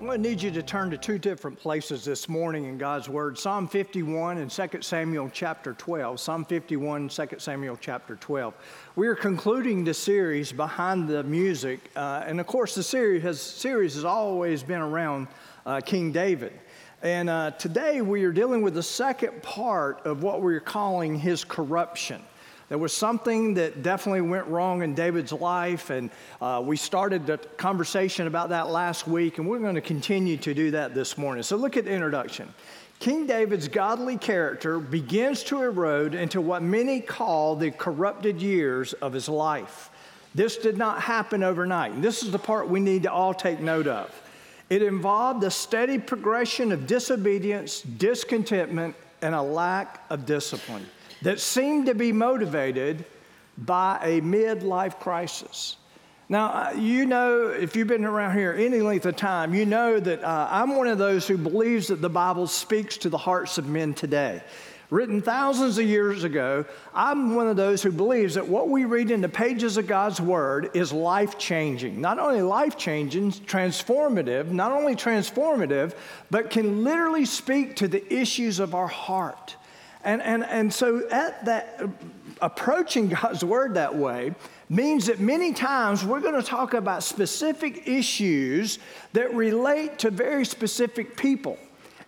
I'm going to need you to turn to two different places this morning in God's Word Psalm 51 and 2 Samuel chapter 12. Psalm 51, 2 Samuel chapter 12. We are concluding the series Behind the Music. Uh, and of course, the series has, series has always been around uh, King David. And uh, today we are dealing with the second part of what we're calling his corruption. There was something that definitely went wrong in David's life, and uh, we started the conversation about that last week, and we're going to continue to do that this morning. So, look at the introduction. King David's godly character begins to erode into what many call the corrupted years of his life. This did not happen overnight. And this is the part we need to all take note of. It involved a steady progression of disobedience, discontentment, and a lack of discipline that seem to be motivated by a midlife crisis. Now, uh, you know, if you've been around here any length of time, you know that uh, I'm one of those who believes that the Bible speaks to the hearts of men today. Written thousands of years ago, I'm one of those who believes that what we read in the pages of God's Word is life changing. Not only life changing, transformative, not only transformative, but can literally speak to the issues of our heart. And, and, and so at that approaching God's word that way means that many times we're going to talk about specific issues that relate to very specific people.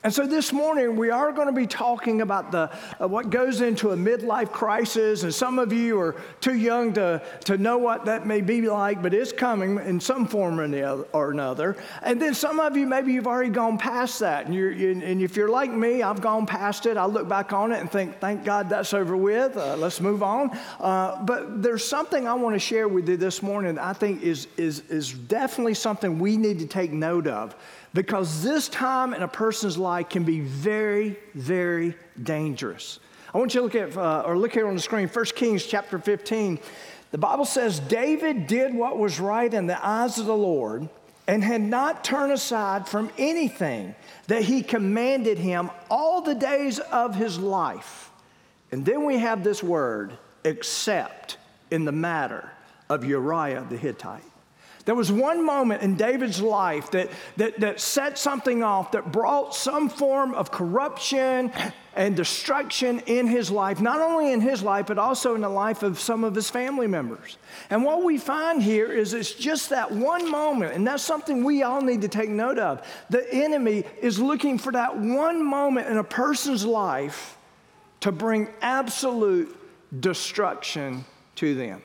And so this morning we are going to be talking about the, uh, what goes into a midlife crisis. And some of you are too young to, to know what that may be like, but it's coming in some form or, or another. And then some of you, maybe you've already gone past that. And, you're, you, and if you're like me, I've gone past it. I look back on it and think, thank God that's over with. Uh, let's move on. Uh, but there's something I want to share with you this morning I think is, is, is definitely something we need to take note of because this time in a person's life can be very, very dangerous. I want you to look at, uh, or look here on the screen, 1 Kings chapter 15. The Bible says, David did what was right in the eyes of the Lord and had not turned aside from anything that he commanded him all the days of his life. And then we have this word, except in the matter of Uriah the Hittite. There was one moment in David's life that, that, that set something off, that brought some form of corruption and destruction in his life, not only in his life, but also in the life of some of his family members. And what we find here is it's just that one moment, and that's something we all need to take note of. The enemy is looking for that one moment in a person's life to bring absolute destruction to them.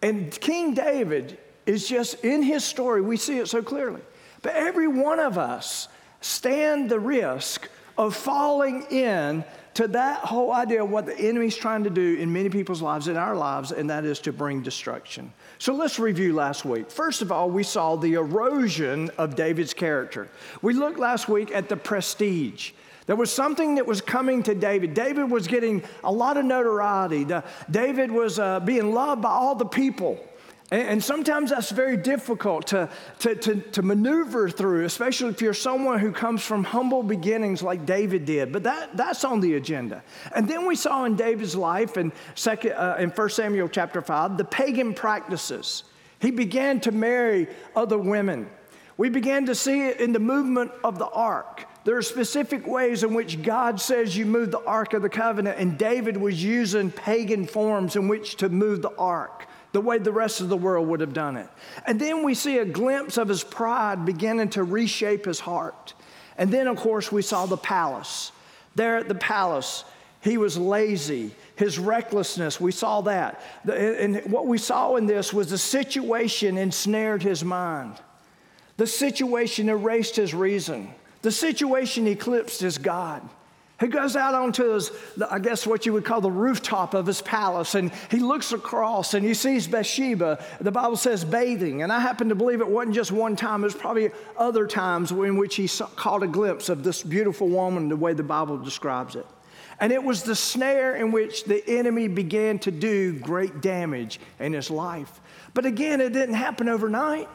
And King David is just in his story, we see it so clearly. But every one of us stand the risk of falling in to that whole idea of what the enemy's trying to do in many people's lives, in our lives, and that is to bring destruction. So let's review last week. First of all, we saw the erosion of David's character. We looked last week at the prestige. There was something that was coming to David. David was getting a lot of notoriety. David was uh, being loved by all the people. And, sometimes that's very difficult to, to, to, to, maneuver through, especially if you're someone who comes from humble beginnings like David did. But that, that's on the agenda. And then we saw in David's life in, second, uh, in 1 Samuel chapter 5 the pagan practices. He began to marry other women. We began to see it in the movement of the ark. There are specific ways in which God says you move the Ark of the Covenant, and David was using pagan forms in which to move the Ark the way the rest of the world would have done it. And then we see a glimpse of his pride beginning to reshape his heart. And then, of course, we saw the palace. There at the palace, he was lazy, his recklessness, we saw that. And what we saw in this was the situation ensnared his mind, the situation erased his reason, the situation eclipsed his God. He goes out onto his, I guess what you would call the rooftop of his palace, and he looks across and he sees Bathsheba. The Bible says bathing, and I happen to believe it wasn't just one time, it was probably other times in which he saw, caught a glimpse of this beautiful woman the way the Bible describes it. And it was the snare in which the enemy began to do great damage in his life. But again, it didn't happen overnight.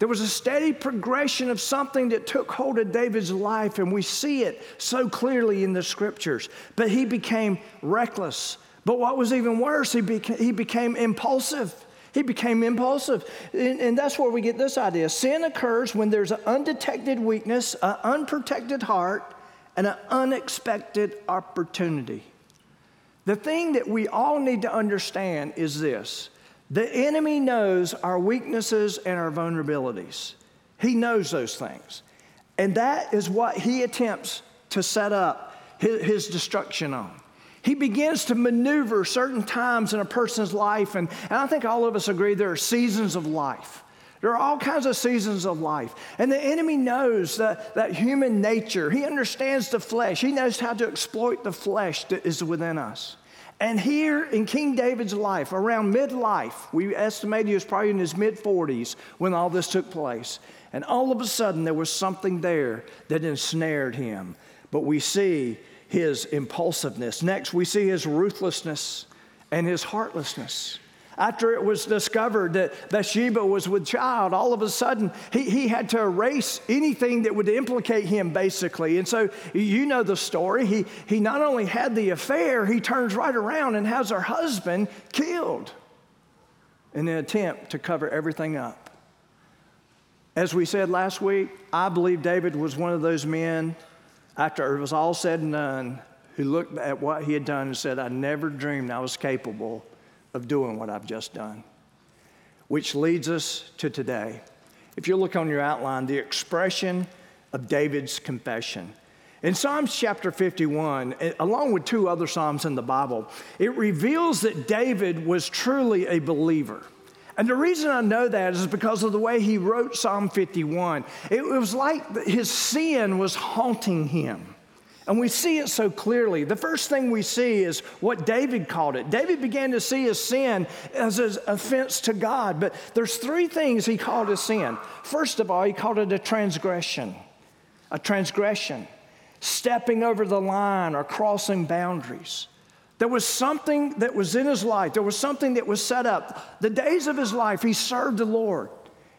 There was a steady progression of something that took hold of David's life, and we see it so clearly in the scriptures. But he became reckless. But what was even worse, he, beca- he became impulsive. He became impulsive. And, and, that's where we get this idea. Sin occurs when there's an undetected weakness, an unprotected heart, and an unexpected opportunity. The thing that we all need to understand is this the enemy knows our weaknesses and our vulnerabilities, he knows those things. And that is what he attempts to set up his, his destruction on. He begins to maneuver certain times in a person's life, and, and I think all of us agree there are seasons of life. There are all kinds of seasons of life. And the enemy knows that, that human nature. He understands the flesh. He knows how to exploit the flesh that is within us. And here in King David's life, around midlife, we estimate he was probably in his mid 40s when all this took place. And all of a sudden, there was something there that ensnared him. But we see his impulsiveness. Next, we see his ruthlessness and his heartlessness. After it was discovered that Bathsheba was with child, all of a sudden he, he had to erase anything that would implicate him, basically. And so you know the story. He, he not only had the affair, he turns right around and has her husband killed in an attempt to cover everything up. As we said last week, I believe David was one of those men after it was all said and done, who looked at what he had done and said, I never dreamed I was capable of doing what I've just done. Which leads us to today. If you look on your outline, the expression of David's confession. In Psalms chapter 51, eh, along with two other Psalms in the Bible, it reveals that David was truly a believer. And the reason I know that is because of the way he wrote Psalm 51. It was like his sin was haunting him. And we see it so clearly. The first thing we see is what David called it. David began to see his sin as an offense to God, but there's three things he called his sin. First of all, he called it a transgression. A transgression, stepping over the line or crossing boundaries. There was something that was in his life, there was something that was set up. The days of his life, he served the Lord,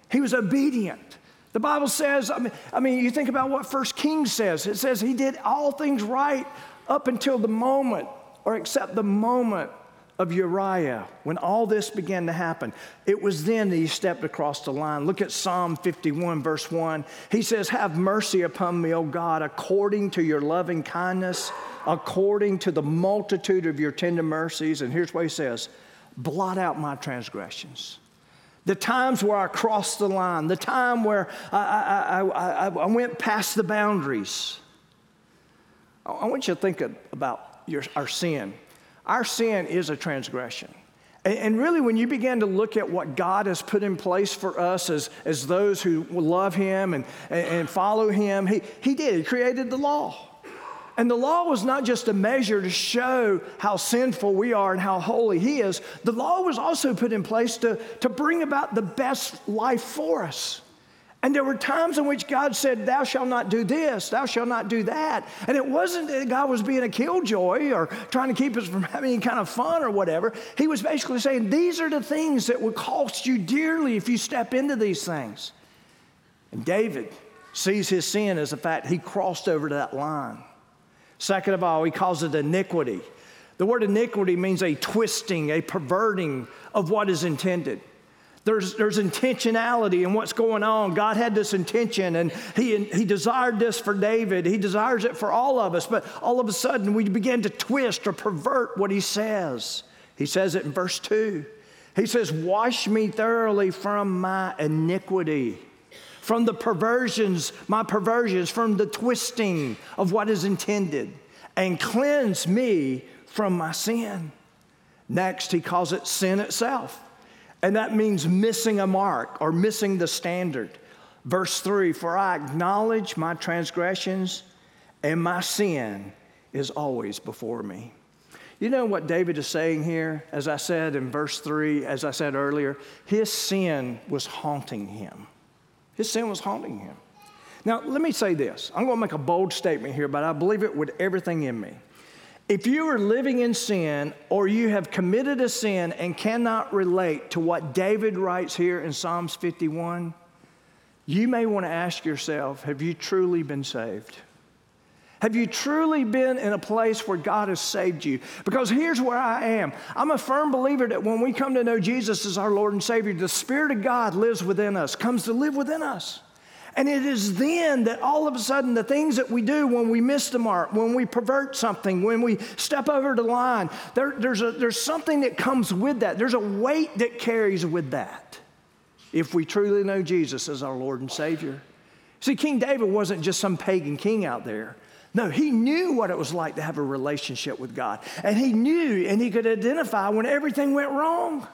he was obedient. The Bible says, I mean, I mean, you think about what First Kings says. It says he did all things right up until the moment, or except the moment of Uriah, when all this began to happen. It was then that he stepped across the line. Look at Psalm 51, verse 1. He says, Have mercy upon me, O God, according to your loving kindness according to the multitude of your tender mercies. And here's what he says blot out my transgressions. The times where I crossed the line, the time where I, I, I, I went past the boundaries. I want you to think about your, our sin. Our sin is a transgression. And really, when you begin to look at what God has put in place for us as, as those who love Him and, and follow Him, He, he did. He created the law. And the law was not just a measure to show how sinful we are and how holy He is. The law was also put in place to, to bring about the best life for us. And there were times in which God said, Thou shalt not do this, thou shalt not do that. And it wasn't that God was being a killjoy or trying to keep us from having any kind of fun or whatever. He was basically saying, These are the things that would cost you dearly if you step into these things. And David sees his sin as the fact he crossed over that line. Second of all, he calls it iniquity. The word iniquity means a twisting, a perverting of what is intended. There's, there's intentionality in what's going on. God had this intention and he, he desired this for David. He desires it for all of us. But all of a sudden, we begin to twist or pervert what he says. He says it in verse 2. He says, Wash me thoroughly from my iniquity from the perversions, my perversions, from the twisting of what is intended, and cleanse me from my sin. Next, he calls it sin itself. And that means missing a mark or missing the standard. Verse 3 For I acknowledge my transgressions, and my sin is always before me. You know what David is saying here? As I said in verse 3, as I said earlier, his sin was haunting him. His sin was haunting him. Now, let me say this. I'm going to make a bold statement here, but I believe it with everything in me. If you are living in sin or you have committed a sin and cannot relate to what David writes here in Psalms 51, you may want to ask yourself have you truly been saved? Have you truly been in a place where God has saved you? Because here's where I am. I'm a firm believer that when we come to know Jesus as our Lord and Savior, the Spirit of God lives within us, comes to live within us. And it is then that all of a sudden the things that we do when we miss the mark, when we pervert something, when we step over the line, there, there's, a, there's something that comes with that. There's a weight that carries with that if we truly know Jesus as our Lord and Savior. See, King David wasn't just some pagan king out there. No, he knew what it was like to have a relationship with God. And he knew and he could identify when everything went wrong.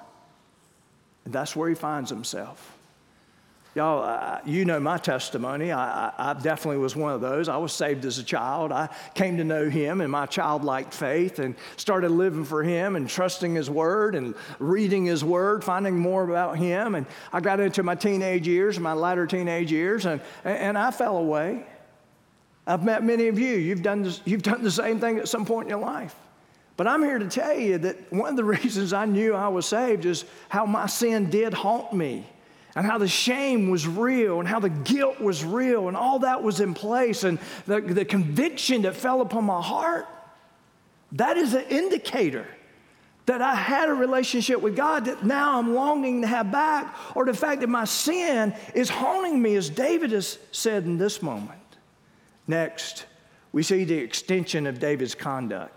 And that's where he finds himself. Y'all, uh, you know my testimony. I, I, I, definitely was one of those. I was saved as a child. I came to know Him in my childlike faith and started living for Him and trusting His Word and reading His Word, finding more about Him. And I got into my teenage years, my latter teenage years, and, and I fell away. I've met many of you. You've done, this, you've done the same thing at some point in your life. But I'm here to tell you that one of the reasons I knew I was saved is how my sin did haunt me and how the shame was real and how the guilt was real and all that was in place and the, the conviction that fell upon my heart. That is an indicator that I had a relationship with God that now I'm longing to have back, or the fact that my sin is haunting me, as David has said in this moment. Next, we see the extension of David's conduct.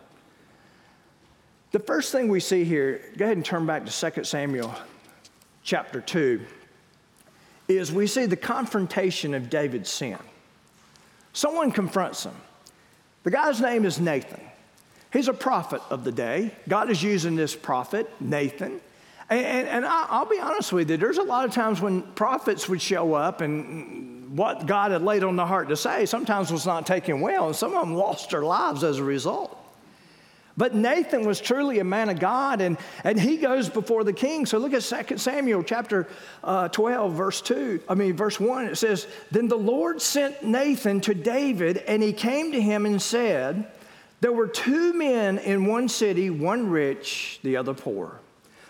The first thing we see here, go ahead and turn back to 2 Samuel chapter 2, is we see the confrontation of David's sin. Someone confronts him. The guy's name is Nathan. He's a prophet of the day. God is using this prophet, Nathan. And, and, and I'll be honest with you, there's a lot of times when prophets would show up and what God had laid on the heart to say sometimes was not taken well, and some of them lost their lives as a result. But Nathan was truly a man of God, and, and he goes before the king. So look at 2 Samuel chapter uh, 12, verse 2. I mean, verse 1. It says, Then the Lord sent Nathan to David, and he came to him and said, There were two men in one city, one rich, the other poor.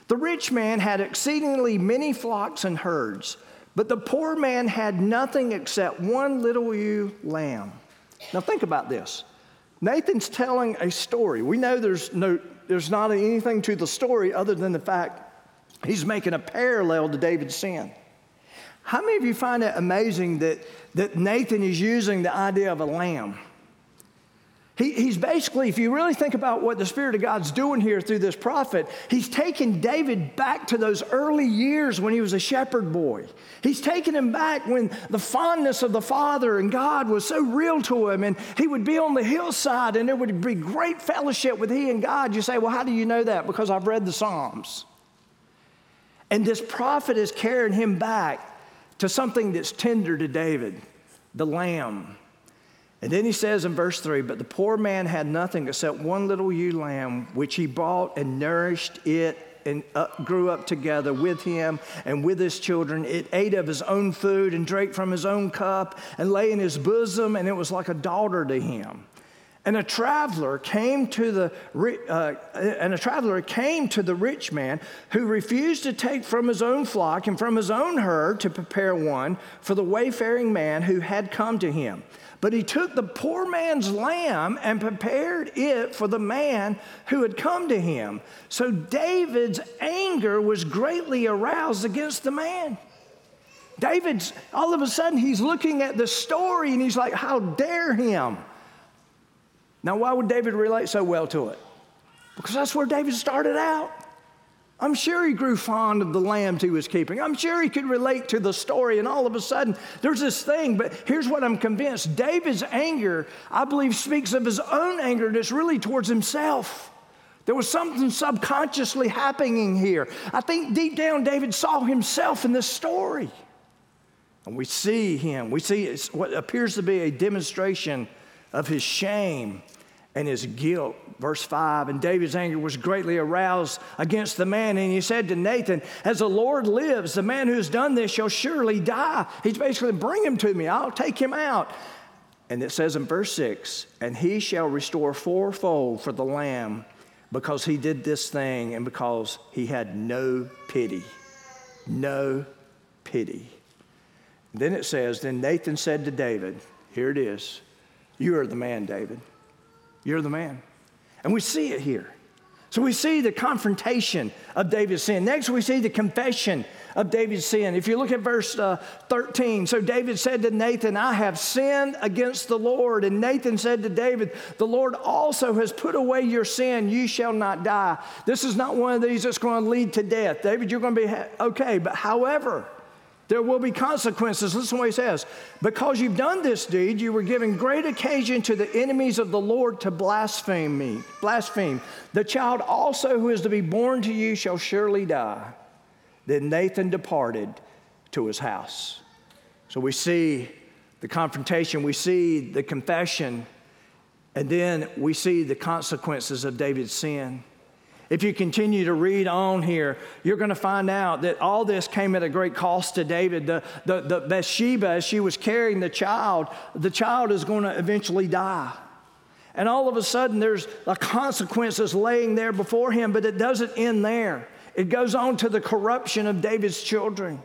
The rich man had exceedingly many flocks and herds. But the poor man had nothing except one little ewe lamb. Now think about this. Nathan's telling a story. We know there's, no, there's not anything to the story other than the fact he's making a parallel to David's sin. How many of you find it amazing that, that Nathan is using the idea of a lamb? He, he's basically, if you really think about what the Spirit of God's doing here through this prophet, he's taking David back to those early years when he was a shepherd boy. He's taking him back when the fondness of the Father and God was so real to him, and he would be on the hillside and there would be great fellowship with he and God. You say, Well, how do you know that? Because I've read the Psalms. And this prophet is carrying him back to something that's tender to David the lamb and then he says in verse 3 But the poor man had nothing except one little ewe lamb, which he bought and nourished it and up, grew up together with him and with his children. It ate of his own food and drank from his own cup and lay in his bosom, and it was like a daughter to him. And a traveler came to the uh, and a traveler came to the rich man who refused to take from his own flock and from his own herd to prepare one for the wayfaring man who had come to him. But he took the poor man's lamb and prepared it for the man who had come to him. So David's anger was greatly aroused against the man. David's, all of a sudden, he's looking at the story and he's like, How dare him? Now, why would David relate so well to it? Because that's where David started out. I'm sure he grew fond of the lambs he was keeping. I'm sure he could relate to the story, and all of a sudden, there's this thing. But here's what I'm convinced David's anger, I believe, speaks of his own anger, and it's really towards himself. There was something subconsciously happening here. I think deep down, David saw himself in this story. And we see him, we see what appears to be a demonstration of his shame and his guilt. Verse 5 And David's anger was greatly aroused against the man, and he said to Nathan, As the Lord lives, the man who's done this shall surely die. He's basically, Bring him to me, I'll take him out. And it says in verse 6 And he shall restore fourfold for the lamb because he did this thing and because he had no pity. No pity. Then it says, Then Nathan said to David, Here it is. You are the man, David. You're the man. And we see it here. So we see the confrontation of David's sin. Next, we see the confession of David's sin. If you look at verse uh, 13, so David said to Nathan, I have sinned against the Lord. And Nathan said to David, The Lord also has put away your sin. You shall not die. This is not one of these that's going to lead to death. David, you're going to be okay. But however, there will be consequences. Listen to what he says. Because you've done this deed, you were giving great occasion to the enemies of the Lord to blaspheme me. Blaspheme. The child also who is to be born to you shall surely die. Then Nathan departed to his house. So we see the confrontation, we see the confession, and then we see the consequences of David's sin. If you continue to read on here, you're going to find out that all this came at a great cost to David. The, the, the Bathsheba, as she was carrying the child, the child is going to eventually die. And all of a sudden, there's a consequences laying there before him, but it doesn't end there. It goes on to the corruption of David's children.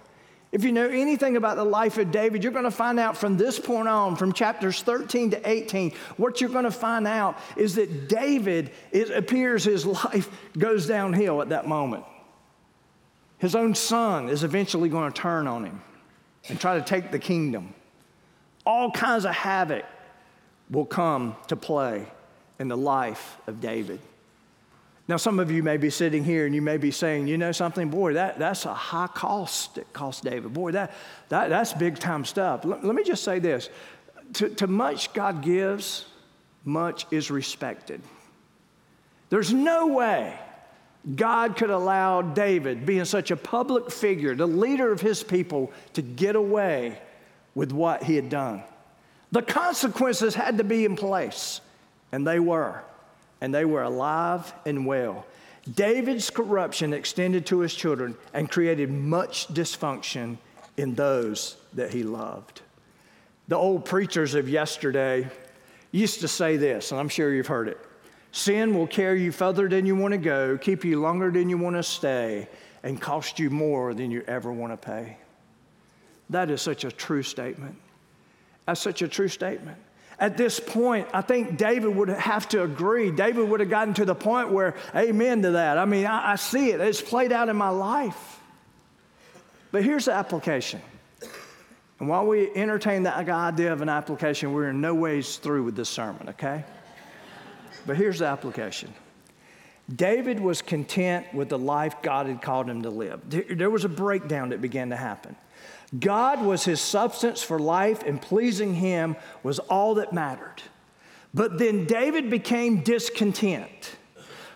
If you know anything about the life of David, you're going to find out from this point on, from chapters 13 to 18, what you're going to find out is that David, it appears his life goes downhill at that moment. His own son is eventually going to turn on him and try to take the kingdom. All kinds of havoc will come to play in the life of David. Now, some of you may be sitting here and you may be saying, you know something, boy, that, that's a high cost it cost David. Boy, that, that, that's big time stuff. L- let me just say this to, to much God gives, much is respected. There's no way God could allow David, being such a public figure, the leader of his people, to get away with what he had done. The consequences had to be in place, and they were and they were alive and well. David's corruption extended to his children and created much dysfunction in those that he loved. The old preachers of yesterday used to say this, and I'm sure you've heard it Sin will carry you further than you want to go, keep you longer than you want to stay, and cost you more than you ever want to pay. That is such a true statement. That's such a true statement at this point, I think David would have to agree. David would have gotten to the point where, amen to that. I mean, I, I see it, it's played out in my life. But here's the application. And while we entertain the idea of an application, we're in no ways through with this sermon, okay? But here's the application David was content with the life God had called him to live. There was a breakdown that began to happen. God was his substance for life, and pleasing him was all that mattered. But then David became discontent.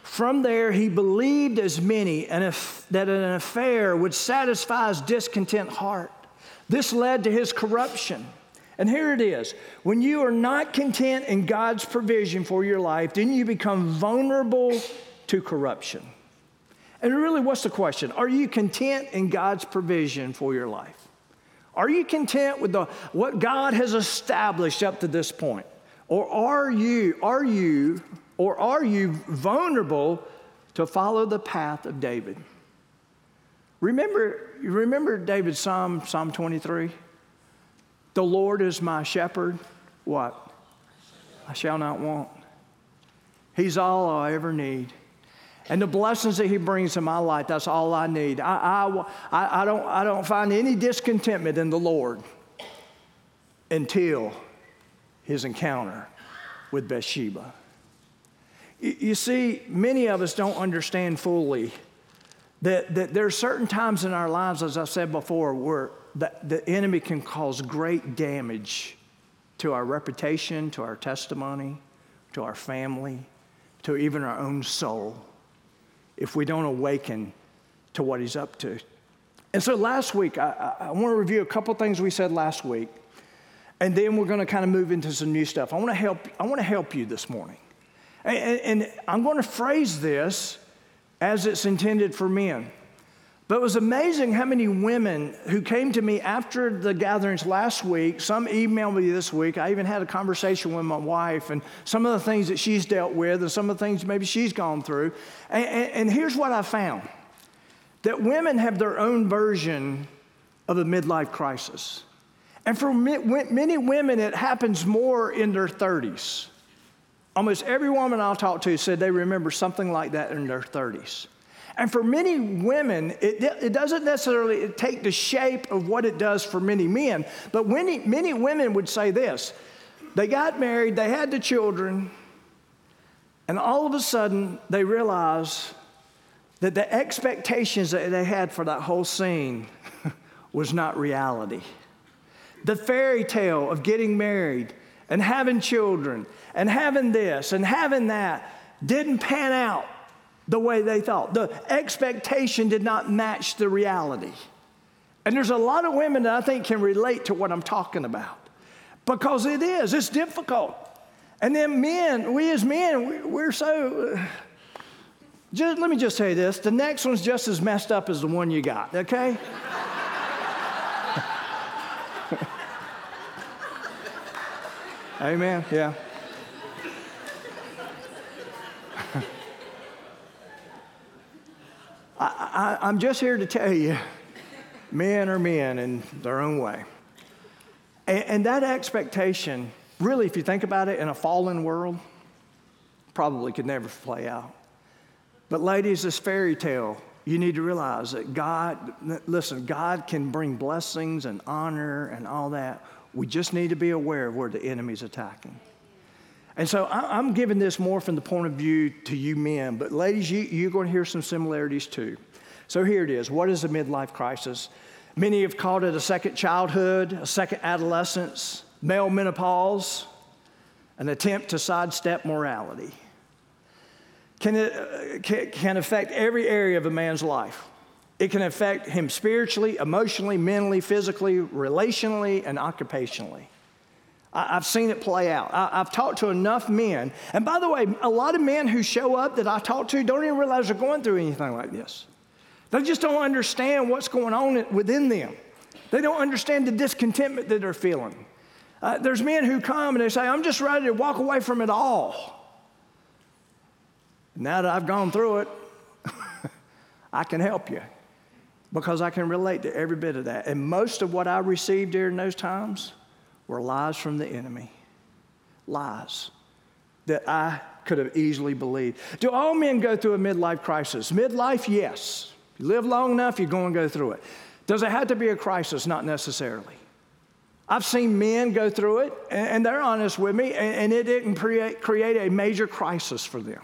From there, he believed as many that an affair would satisfy his discontent heart. This led to his corruption. And here it is when you are not content in God's provision for your life, then you become vulnerable to corruption. And really, what's the question? Are you content in God's provision for your life? Are you content with the, what God has established up to this point? Or are you, are you, or are you vulnerable to follow the path of David? Remember, you remember David's Psalm, Psalm 23? The Lord is my shepherd. What? I shall not want. He's all I ever need. And the blessings that He brings in my life, that's all I need. I, I, I, don't, I don't find any discontentment in the Lord until His encounter with Bathsheba. You, see, many of us don't understand fully that, that there are certain times in our lives, as I said before, where the, the enemy can cause great damage to our reputation, to our testimony, to our family, to even our own soul if we don't awaken to what he's up to. And so last week, I, I, want to review a couple things we said last week, and then we're going to kind of move into some new stuff. I want to help, I want to help you this morning. And, and I'm going to phrase this as it's intended for men. But it was amazing how many women who came to me after the gatherings last week, some emailed me this week. I even had a conversation with my wife and some of the things that she's dealt with and some of the things maybe she's gone through. And, and, and here's what I found that women have their own version of a midlife crisis. And for many women, it happens more in their 30s. Almost every woman I'll talk to said they remember something like that in their 30s. And for many women, it, it doesn't necessarily take the shape of what it does for many men, but many, many women would say this. They got married, they had the children, and all of a sudden they realized that the expectations that they had for that whole scene was not reality. The fairy tale of getting married and having children and having this and having that didn't pan out the way they thought. The expectation did not match the reality. And there's a lot of women that I think can relate to what I'm talking about because it is, it's difficult. And then men, we as men, we're so. Just, let me just say this the next one's just as messed up as the one you got, okay? Amen. Yeah. I, am just here to tell you men are men in their own way. And, and that expectation, really, if you think about it, in a fallen world, probably could never play out. But, ladies, this fairy tale, you need to realize that God, listen, God can bring blessings and honor and all that. We just need to be aware of where the enemy's attacking. And so I'm giving this more from the point of view to you men, but ladies, you, you're going to hear some similarities too. So here it is. What is a midlife crisis? Many have called it a second childhood, a second adolescence, male menopause, an attempt to sidestep morality. Can it uh, can affect every area of a man's life. It can affect him spiritually, emotionally, mentally, physically, relationally, and occupationally. I, have seen it play out. I, have talked to enough men. And by the way, a lot of men who show up that I talk to don't even realize they're going through anything like this. They just don't understand what's going on within them. They don't understand the discontentment that they're feeling. Uh, there's men who come and they say, I'm just ready to walk away from it all. Now that I've gone through it, I can help you because I can relate to every bit of that. And most of what I received during those times were lies from the enemy. Lies that I could have easily believed. Do all men go through a midlife crisis? Midlife, yes. If You live long enough, you're going to go through it. Does it have to be a crisis? Not necessarily. I've seen men go through it, and they're honest with me, and it didn't create, create a major crisis for them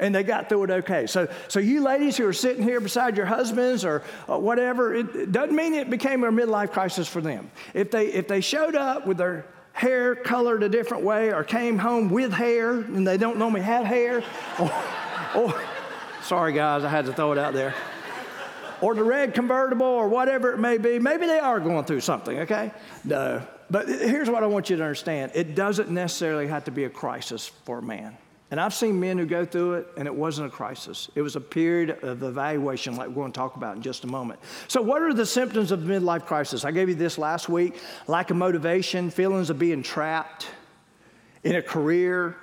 and they got through it okay. So, so you ladies who are sitting here beside your husbands or, or whatever, it, it doesn't mean it became a midlife crisis for them. If they, if they showed up with their hair colored a different way or came home with hair and they don't normally have hair, or, or sorry guys, I had to throw it out there. Or the red convertible or whatever it may be, maybe they are going through something, okay? No. But here's what I want you to understand it doesn't necessarily have to be a crisis for a man. And I've seen men who go through it, and it wasn't a crisis. It was a period of evaluation, like we're going to talk about in just a moment. So, what are the symptoms of midlife crisis? I gave you this last week lack of motivation, feelings of being trapped in a career.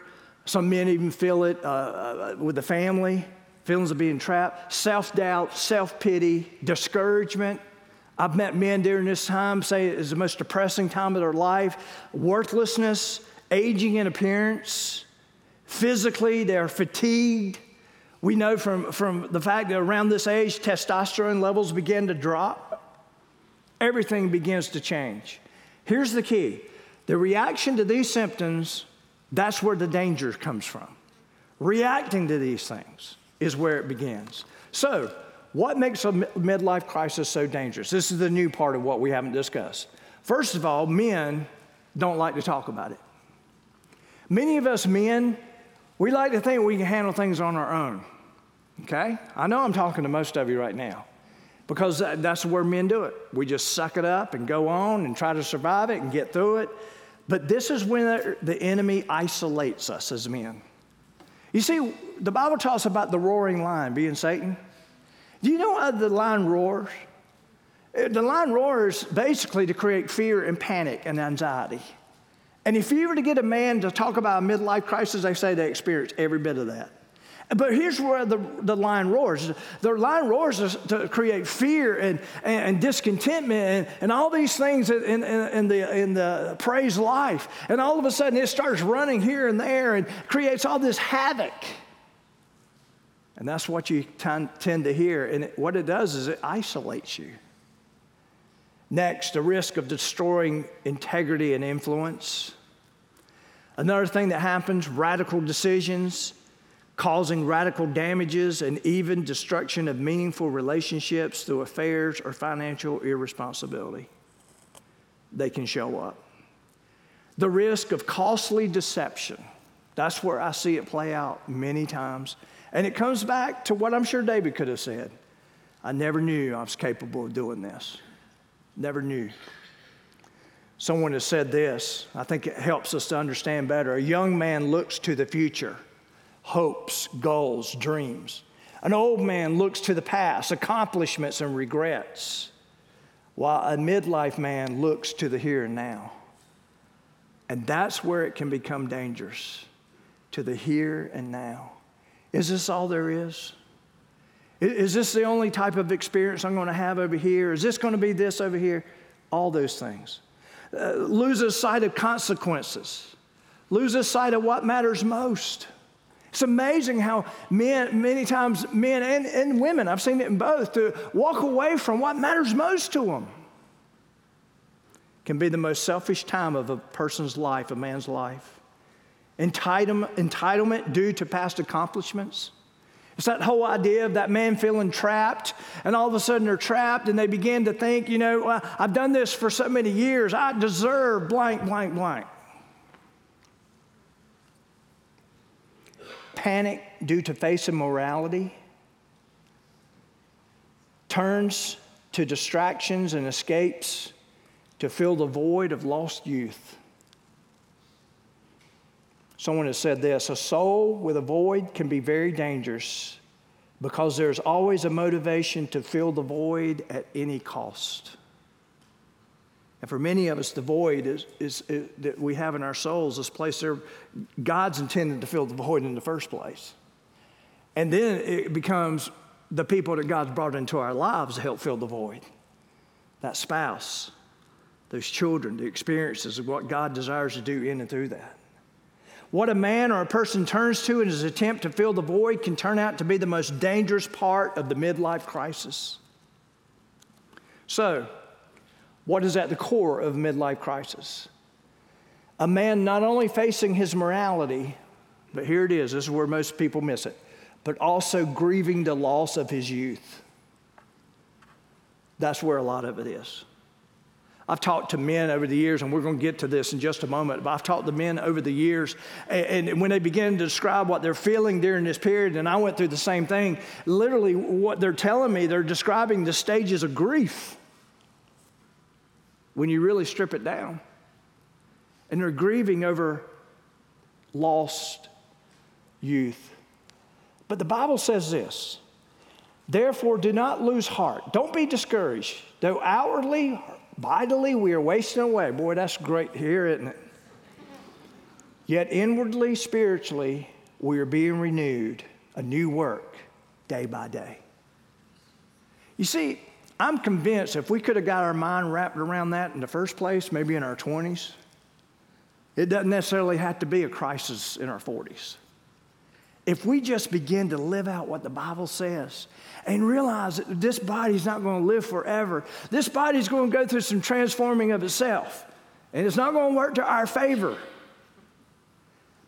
Some men even feel it uh, uh, with the family, feelings of being trapped, self doubt, self pity, discouragement. I've met men during this time say it is the most depressing time of their life, worthlessness, aging in appearance Physically, they're fatigued. We know from, from the fact that around this age, testosterone levels begin to drop. Everything begins to change. Here's the key the reaction to these symptoms, that's where the danger comes from. Reacting to these things is where it begins. So, what makes a midlife crisis so dangerous? This is the new part of what we haven't discussed. First of all, men don't like to talk about it. Many of us men we like to think we can handle things on our own. Okay? I know I'm talking to most of you right now because that's where men do it. We just suck it up and go on and try to survive it and get through it. But this is when the enemy isolates us as men. You see, the Bible talks about the roaring lion being Satan. Do you know how the lion roars? The lion roars basically to create fear and panic and anxiety. And if you were to get a man to talk about a midlife crisis, they say they experience every bit of that. But here's where the, the line roars. The line roars to create fear and, and, and discontentment and, and, all these things in, in, in, the, in the praise life. And all of a sudden it starts running here and there and creates all this havoc. And that's what you tend to hear. And it, what it does is it isolates you. Next, the risk of destroying integrity and influence. Another thing that happens radical decisions, causing radical damages and even destruction of meaningful relationships through affairs or financial irresponsibility. They can show up. The risk of costly deception. That's where I see it play out many times. And it comes back to what I'm sure David could have said I never knew I was capable of doing this. Never knew. Someone has said this, I think it helps us to understand better. A young man looks to the future, hopes, goals, dreams. An old man looks to the past, accomplishments, and regrets, while a midlife man looks to the here and now. And that's where it can become dangerous to the here and now. Is this all there is? Is this the only type of experience I'm going to have over here? Is this going to be this over here? All those things. Uh, loses sight of consequences, loses sight of what matters most. It's amazing how men, many times men and, and women, I've seen it in both, to walk away from what matters most to them can be the most selfish time of a person's life, a man's life. Entitlement, entitlement due to past accomplishments it's that whole idea of that man feeling trapped, and all of a sudden they're trapped, and they begin to think, you know, well, I've done this for so many years, I deserve blank, blank, blank. Panic due to face immorality turns to distractions and escapes to fill the void of lost youth. Someone has said this a soul with a void can be very dangerous because there's always a motivation to fill the void at any cost. And for many of us, the void is, is, is, that we have in our souls, this place there, God's intended to fill the void in the first place. And then it becomes the people that God's brought into our lives to help fill the void. That spouse, those children, the experiences of what God desires to do in and through that. What a man or a person turns to in his attempt to fill the void can turn out to be the most dangerous part of the midlife crisis. So, what is at the core of midlife crisis? A man not only facing his morality, but here it is, this is where most people miss it, but also grieving the loss of his youth. That's where a lot of it is. I've talked to men over the years, and we're going to get to this in just a moment, but I've talked to men over the years, and, and, when they begin to describe what they're feeling during this period, and I went through the same thing, literally what they're telling me, they're describing the stages of grief when you really strip it down. And they're grieving over lost youth. But the Bible says this Therefore, do not lose heart. Don't be discouraged. Though outwardly Vitally, we are wasting away. Boy, that's great here, isn't it? Yet inwardly, spiritually, we are being renewed, a new work day by day. You see, I'm convinced if we could have got our mind wrapped around that in the first place, maybe in our 20s, it doesn't necessarily have to be a crisis in our 40s. If we just begin to live out what the Bible says and realize that this body's not going to live forever. This body's going to go through some transforming of itself, and it's not going to work to our favor.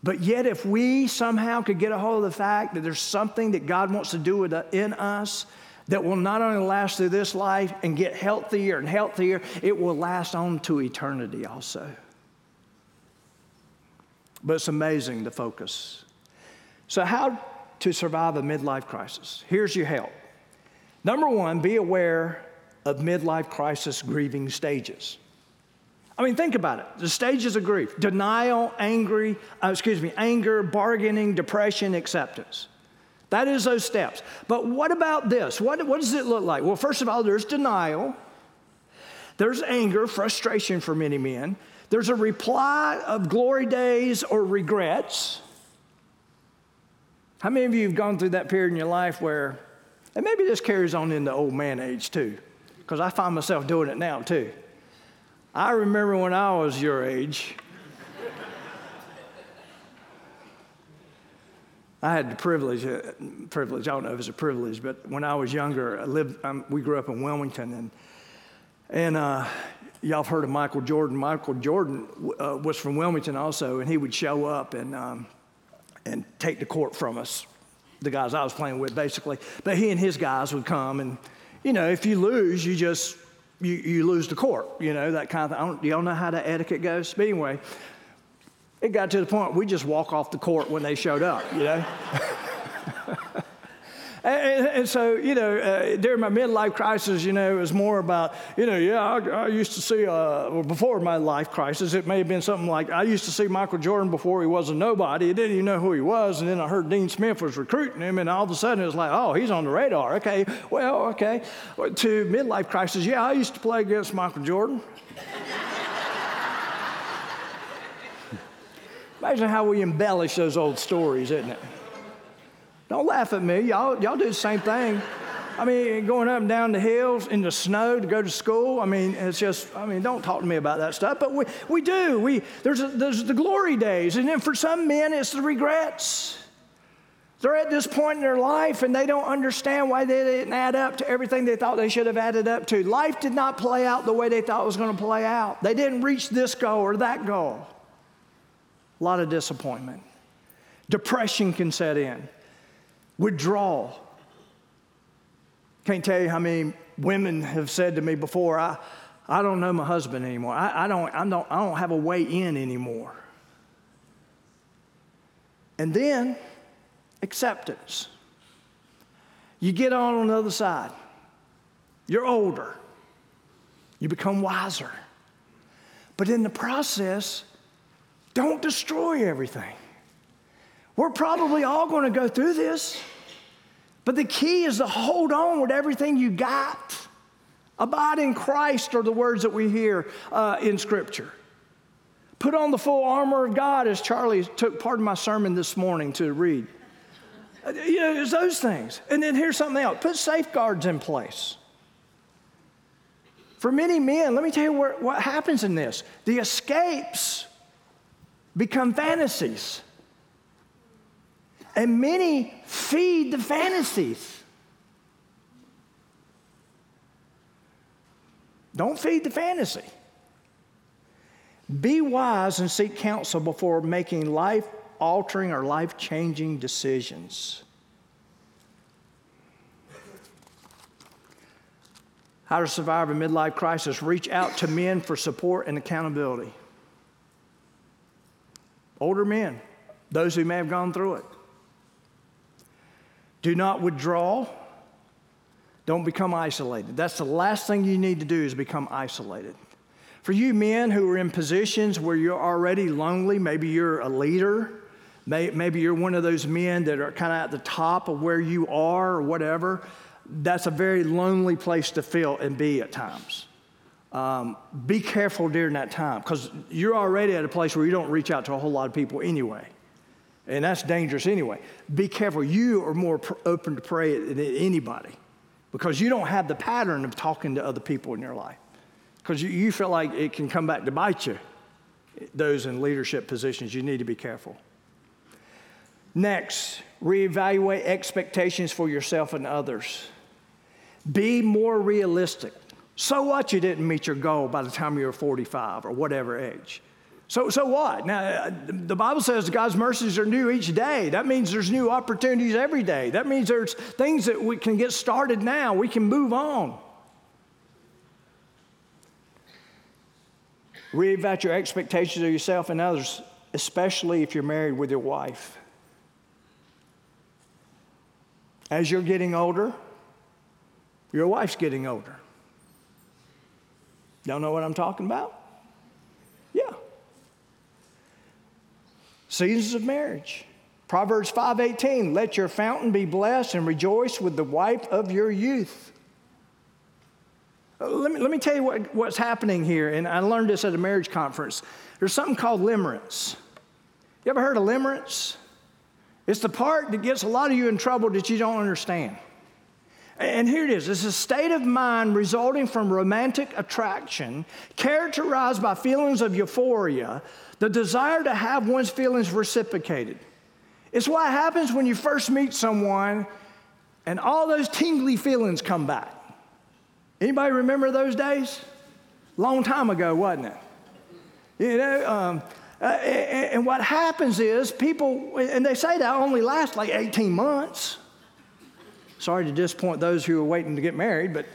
But yet, if we somehow could get a hold of the fact that there's something that God wants to do uh, in us that will not only last through this life and get healthier and healthier, it will last on to eternity also. But it's amazing the focus. So, how to survive a midlife crisis? Here's your help Number one, be aware of midlife crisis grieving stages. I mean, think about it. The stages of grief denial, angry, uh, excuse me, anger, bargaining, depression, acceptance. That is those steps. But what about this? What, what does it look like? Well, first of all, there's denial, there's anger, frustration for many men, there's a reply of glory days or regrets. How many of you have gone through that period in your life where, and maybe this carries on into old man age too, because I find myself doing it now too. I remember when I was your age, I had the privilege, uh, privilege, I don't know if it's a privilege, but when I was younger, I lived, um, we grew up in Wilmington, and, and uh, y'all have heard of Michael Jordan. Michael Jordan uh, was from Wilmington also, and he would show up and, um, and take the court from us, the guys I was playing with, basically. But he and his guys would come, and, you know, if you lose, you just, you, you lose the court, you know, that kind of thing. don't, y'all know how that etiquette goes? But anyway, it got to the point we just walk off the court when they showed up, you know? and, and, so, you know, uh, during my midlife crisis, you know, it was more about, you know, yeah, I, I used to see, uh, well, before my life crisis, it may have been something like I used to see Michael Jordan before he was a nobody. I didn't even know who he was. And then I heard Dean Smith was recruiting him, and all of a sudden it was like, oh, he's on the radar. Okay, well, okay. To midlife crisis, yeah, I used to play against Michael Jordan. Imagine how we embellish those old stories, isn't it? Don't laugh at me. Y'all, y'all do the same thing. I mean, going up and down the hills in the snow to go to school. I mean, it's just, I mean, don't talk to me about that stuff. But we, we do. We, there's, a, there's the glory days. And then for some men, it's the regrets. They're at this point in their life and they don't understand why they didn't add up to everything they thought they should have added up to. Life did not play out the way they thought it was going to play out. They didn't reach this goal or that goal a lot of disappointment. Depression can set in, withdrawal. Can't tell you how many women have said to me before, I, I don't know my husband anymore. I, I, don't, I, don't, I don't have a way in anymore. And then acceptance. You get on on the other side. You're older. You become wiser. But in the process, don't destroy everything. We're probably all going to go through this, but the key is to hold on with everything you got. Abide in Christ are the words that we hear uh, in Scripture. Put on the full armor of God, as Charlie took part of my sermon this morning to read. Uh, you know, it's those things. And then here's something else put safeguards in place. For many men, let me tell you where, what happens in this the escapes become fantasies. And many feed the fantasies. Don't feed the fantasy. Be wise and seek counsel before making life altering or life changing decisions. How to survive a midlife crisis? Reach out to men for support and accountability older men, those who may have gone through it. Do not withdraw. Don't become isolated. That's the last thing you need to do is become isolated. For you men who are in positions where you're already lonely, maybe you're a leader, maybe you're one of those men that are kind of at the top of where you are or whatever, that's a very lonely place to feel and be at times um, be careful during that time because you're already at a place where you don't reach out to a whole lot of people anyway. And that's dangerous anyway. Be careful. You are more pr- open to pray than anybody because you don't have the pattern of talking to other people in your life because you, you feel like it can come back to bite you. Those in leadership positions, you need to be careful. Next, reevaluate expectations for yourself and others. Be more realistic. So what you didn't meet your goal by the time you were 45 or whatever age? So, so what? Now, the Bible says God's mercies are new each day. That means there's new opportunities every day. That means there's things that we can get started now. We can move on. Reevaluate your expectations of yourself and others, especially if you're married with your wife. As you're getting older, your wife's getting older. Don't know what I'm talking about? Yeah. Seasons of marriage. Proverbs 5:18, let your fountain be blessed and rejoice with the wife of your youth. Uh, let me, let me tell you what, what's happening here, and I learned this at a marriage conference. There's something called limerence. You ever heard of limerence? It's the part that gets a lot of you in trouble that you don't understand. And here it is it's a state of mind resulting from romantic attraction, characterized by feelings of euphoria, the desire to have one's feelings reciprocated. It's what happens when you first meet someone and all those tingly feelings come back. Anybody remember those days? Long time ago, wasn't it? You know, um, uh, and, and what happens is people, and they say that only lasts like 18 months. Sorry to disappoint those who are waiting to get married, but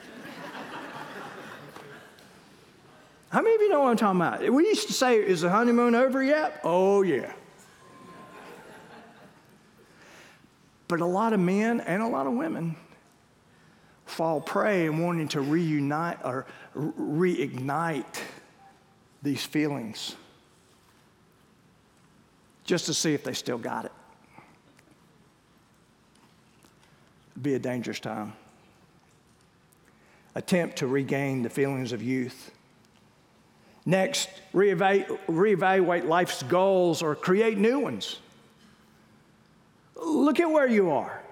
how many of you know what I'm talking about? We used to say, Is the honeymoon over yet? Oh, yeah. But a lot of men and a lot of women fall prey in wanting to reunite or reignite these feelings just to see if they still got it. Be a dangerous time. Attempt to regain the feelings of youth. Next, reevaluate, life's goals or create new ones. Look at where you are.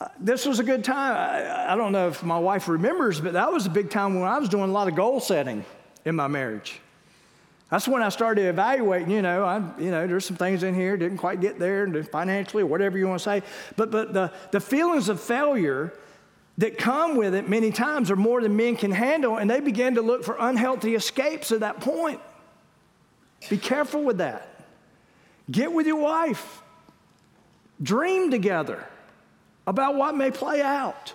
Uh, this was a good time. I, I, don't know if my wife remembers, but that was a big time when I was doing a lot of goal setting in my marriage. That's when I started evaluating, you know, I, you know, there's some things in here, didn't quite get there financially or whatever you want to say. But, but the, the feelings of failure that come with it many times are more than men can handle, and they begin to look for unhealthy escapes at that point. Be careful with that. Get with your wife. Dream together about what may play out.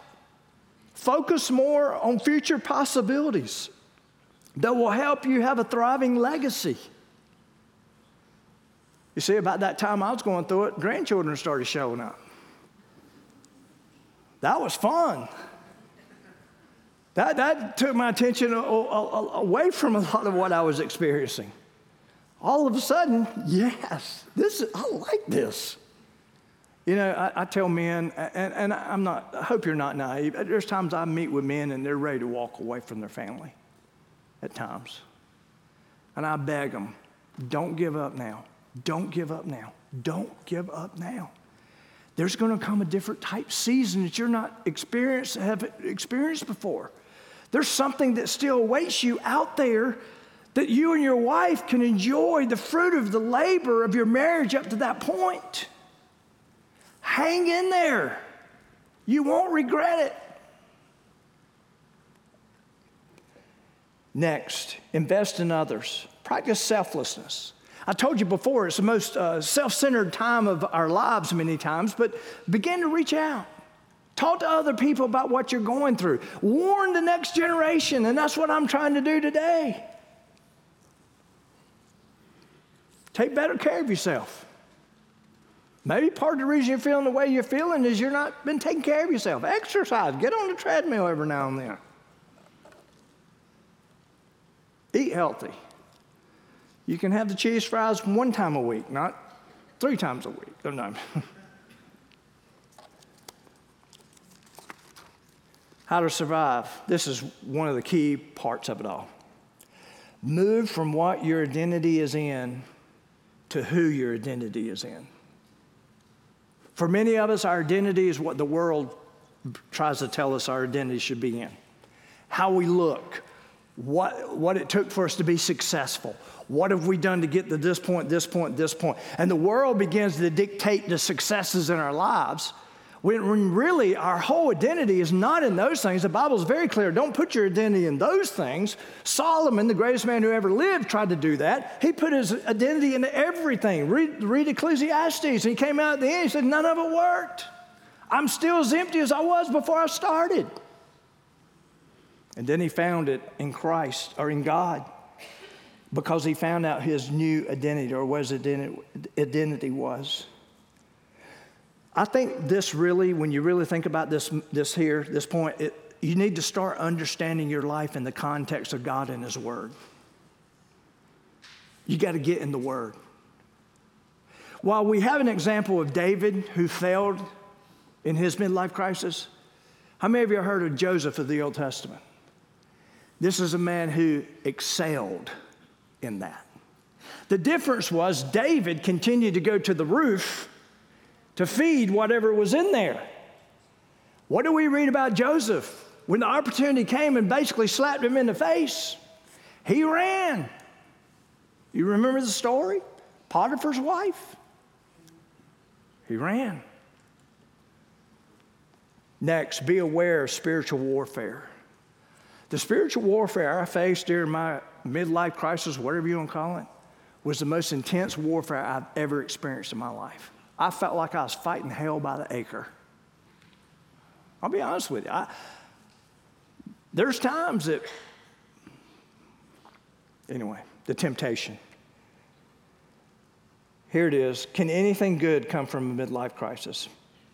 Focus more on future possibilities that will help you have a thriving legacy. You see, about that time I was going through it, grandchildren started showing up. That was fun. That, that took my attention away from a lot of what I was experiencing. All of a sudden, yes, this I like this. You know, I, I tell men, and, and I'm not, I hope you're not naive. There's times I meet with men and they're ready to walk away from their family at times. And I beg them, don't give up now. Don't give up now. Don't give up now. There's going to come a different type season that you're not experienced have experienced before. There's something that still awaits you out there that you and your wife can enjoy the fruit of the labor of your marriage up to that point. Hang in there. You won't regret it. Next, invest in others. Practice selflessness. I told you before, it's the most uh, self centered time of our lives many times, but begin to reach out. Talk to other people about what you're going through. Warn the next generation, and that's what I'm trying to do today. Take better care of yourself. Maybe part of the reason you're feeling the way you're feeling is you're not been taking care of yourself. Exercise, get on the treadmill every now and then. Eat healthy. You can have the cheese fries one time a week, not three times a week. Oh, no. How to survive. This is one of the key parts of it all. Move from what your identity is in to who your identity is in. For many of us, our identity is what the world tries to tell us our identity should be in. How we look, what, what it took for us to be successful. What have we done to get to this point, this point, this point? And the world begins to dictate the successes in our lives when really our whole identity is not in those things. The Bible is very clear don't put your identity in those things. Solomon, the greatest man who ever lived, tried to do that. He put his identity into everything. Read, read Ecclesiastes, and he came out at the end, he said, None of it worked. I'm still as empty as I was before I started. And then he found it in Christ or in God because he found out his new identity or what his identity was. I think this really, when you really think about this, this here, this point, it, you need to start understanding your life in the context of God and His Word. You got to get in the Word. While we have an example of David who failed in his midlife crisis, how many of you heard of Joseph of the Old Testament? This is a man who excelled in that. The difference was David continued to go to the roof to feed whatever was in there. What do we read about Joseph? When the opportunity came and basically slapped him in the face, he ran. You remember the story? Potiphar's wife. He ran. Next, be aware of spiritual warfare. The spiritual warfare I faced during my midlife crisis, whatever you want to call it, was the most intense warfare I've ever experienced in my life. I felt like I was fighting hell by the acre. I'll be honest with you. I, there's times that, anyway, the temptation. Here it is. Can anything good come from a midlife crisis?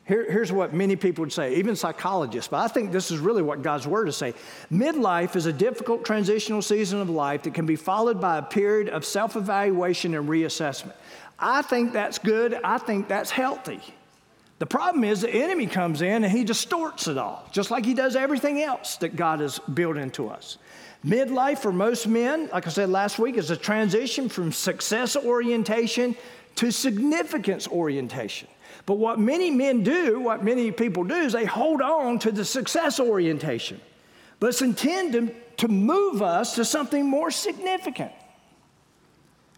Here, here's what many people would say, even psychologists, but I think this is really what God's word is saying. Midlife is a difficult transitional season of life that can be followed by a period of self evaluation and reassessment. I think that's good. I think that's healthy. The problem is the enemy comes in and he distorts it all, just like he does everything else that God has built into us. Midlife for most men, like I said last week, is a transition from success orientation to significance orientation. But what many men do, what many people do, is they hold on to the success orientation. But it's intended to move us to something more significant.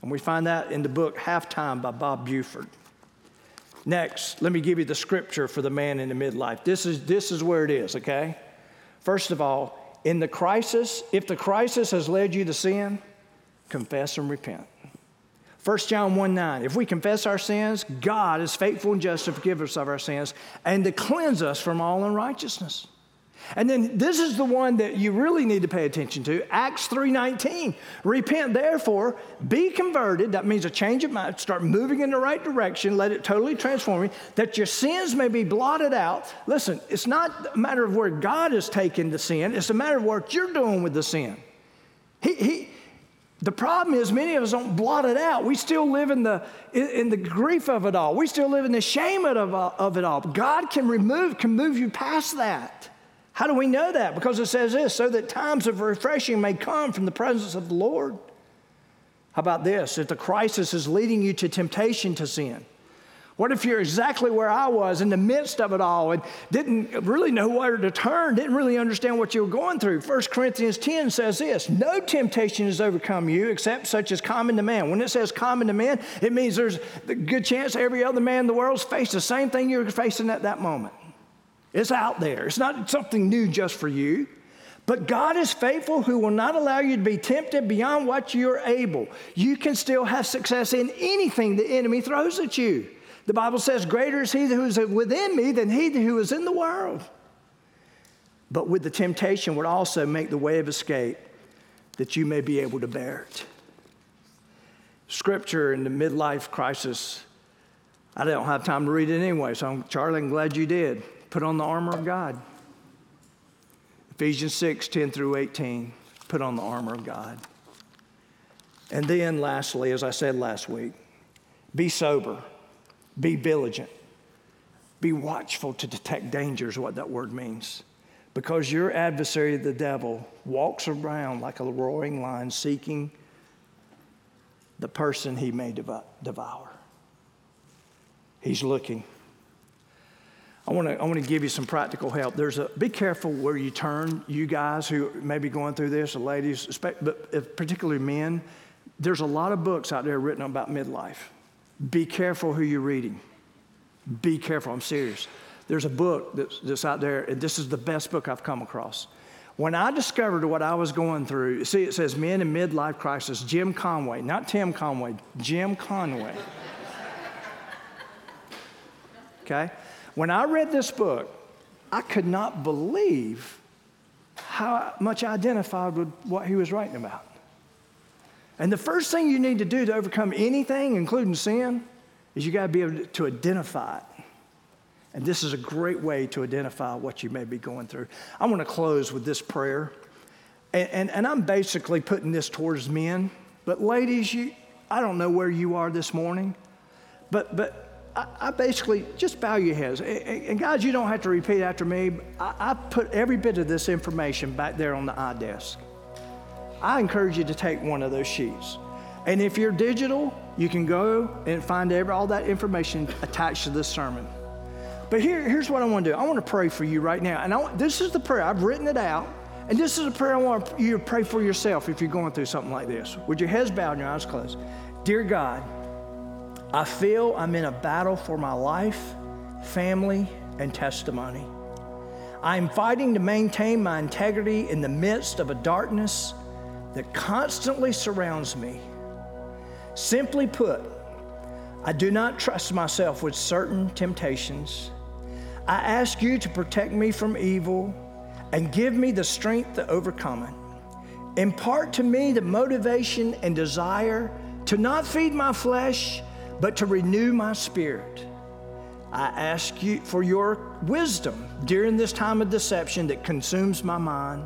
And we find that in the book Halftime by Bob Buford. Next, let me give you the scripture for the man in the midlife. This is, this is where it is, okay? First of all, in the crisis, if the crisis has led you to sin, confess and repent. 1 John 1 9, if we confess our sins, God is faithful and just to forgive us of our sins and to cleanse us from all unrighteousness. And then this is the one that you really need to pay attention to, Acts 3:19. Repent therefore, be converted, that means a change of mind, start moving in the right direction, let it totally transform you, that your sins may be blotted out. Listen, it's not a matter of where God has taken the sin, it's a matter of what you're doing with the sin. He, he, the problem is, many of us don't blot it out. We still live in the, in the grief of it all. We still live in the shame of, of it all. God can remove, can move you past that. How do we know that? Because it says this so that times of refreshing may come from the presence of the Lord. How about this? If the crisis is leading you to temptation to sin, what if you're exactly where I was in the midst of it all and didn't really know where to turn, didn't really understand what you were going through? 1 Corinthians 10 says this No temptation has overcome you except such as common to man. When it says common to man, it means there's a good chance every other man in the world's faced the same thing you're facing at that moment. It's out there, it's not something new just for you. But God is faithful who will not allow you to be tempted beyond what you're able. You can still have success in anything the enemy throws at you. The Bible says, Greater is he who is within me than he who is in the world. But with the temptation would also make the way of escape that you may be able to bear it. Scripture in the midlife crisis, I don't have time to read it anyway, so I'm, Charlie, I'm glad you did. Put on the armor of God. Ephesians 6 10 through 18. Put on the armor of God. And then, lastly, as I said last week, be sober. Be vigilant. Be watchful to detect dangers, what that word means. Because your adversary, the devil, walks around like a roaring lion seeking the person he may devour. He's looking. I want to I want to give you some practical help. There's a be careful where you turn, you guys who may be going through this, the ladies, but particularly men. There's a lot of books out there written about midlife. Be careful who you're reading. Be careful. I'm serious. There's a book that's, that's out there, and this is the best book I've come across. When I discovered what I was going through, see, it says Men in Midlife Crisis, Jim Conway, not Tim Conway, Jim Conway. okay? When I read this book, I could not believe how much I identified with what he was writing about. And the first thing you need to do to overcome anything, including sin, is you got to be able to identify it. And this is a great way to identify what you may be going through. I want to close with this prayer. And, and, and, I'm basically putting this towards men. But ladies, you, I don't know where you are this morning. But, but I, I basically just bow your heads. And, and, guys, you don't have to repeat after me. I, I put every bit of this information back there on the iDesk. I encourage you to take one of those sheets. And if you're digital, you can go and find every, all that information attached to this sermon. But here, here's what I want to do I want to pray for you right now. And I this is the prayer, I've written it out. And this is a prayer I want you to pray for yourself if you're going through something like this. With your heads bowed and your eyes closed. Dear God, I feel I'm in a battle for my life, family, and testimony. I'm fighting to maintain my integrity in the midst of a darkness that constantly surrounds me. Simply put, I do not trust myself with certain temptations. I ask you to protect me from evil and give me the strength to overcome it. Impart to me the motivation and desire to not feed my flesh, but to renew my spirit. I ask you for your wisdom during this time of deception that consumes my mind.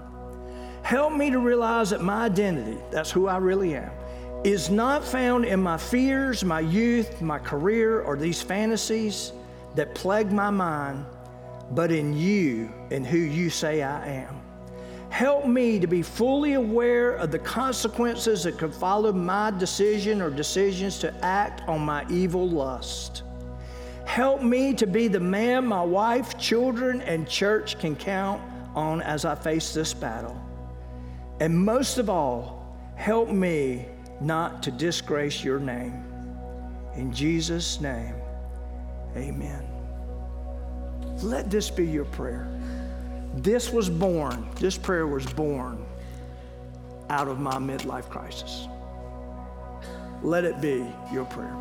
Help me to realize that my identity, that's who I really am, is not found in my fears, my youth, my career, or these fantasies that plague my mind, but in you and who you say I am. Help me to be fully aware of the consequences that could follow my decision or decisions to act on my evil lust. Help me to be the man my wife, children, and church can count on as I face this battle. And most of all, help me not to disgrace your name. In Jesus' name, amen. Let this be your prayer. This was born, this prayer was born out of my midlife crisis. Let it be your prayer.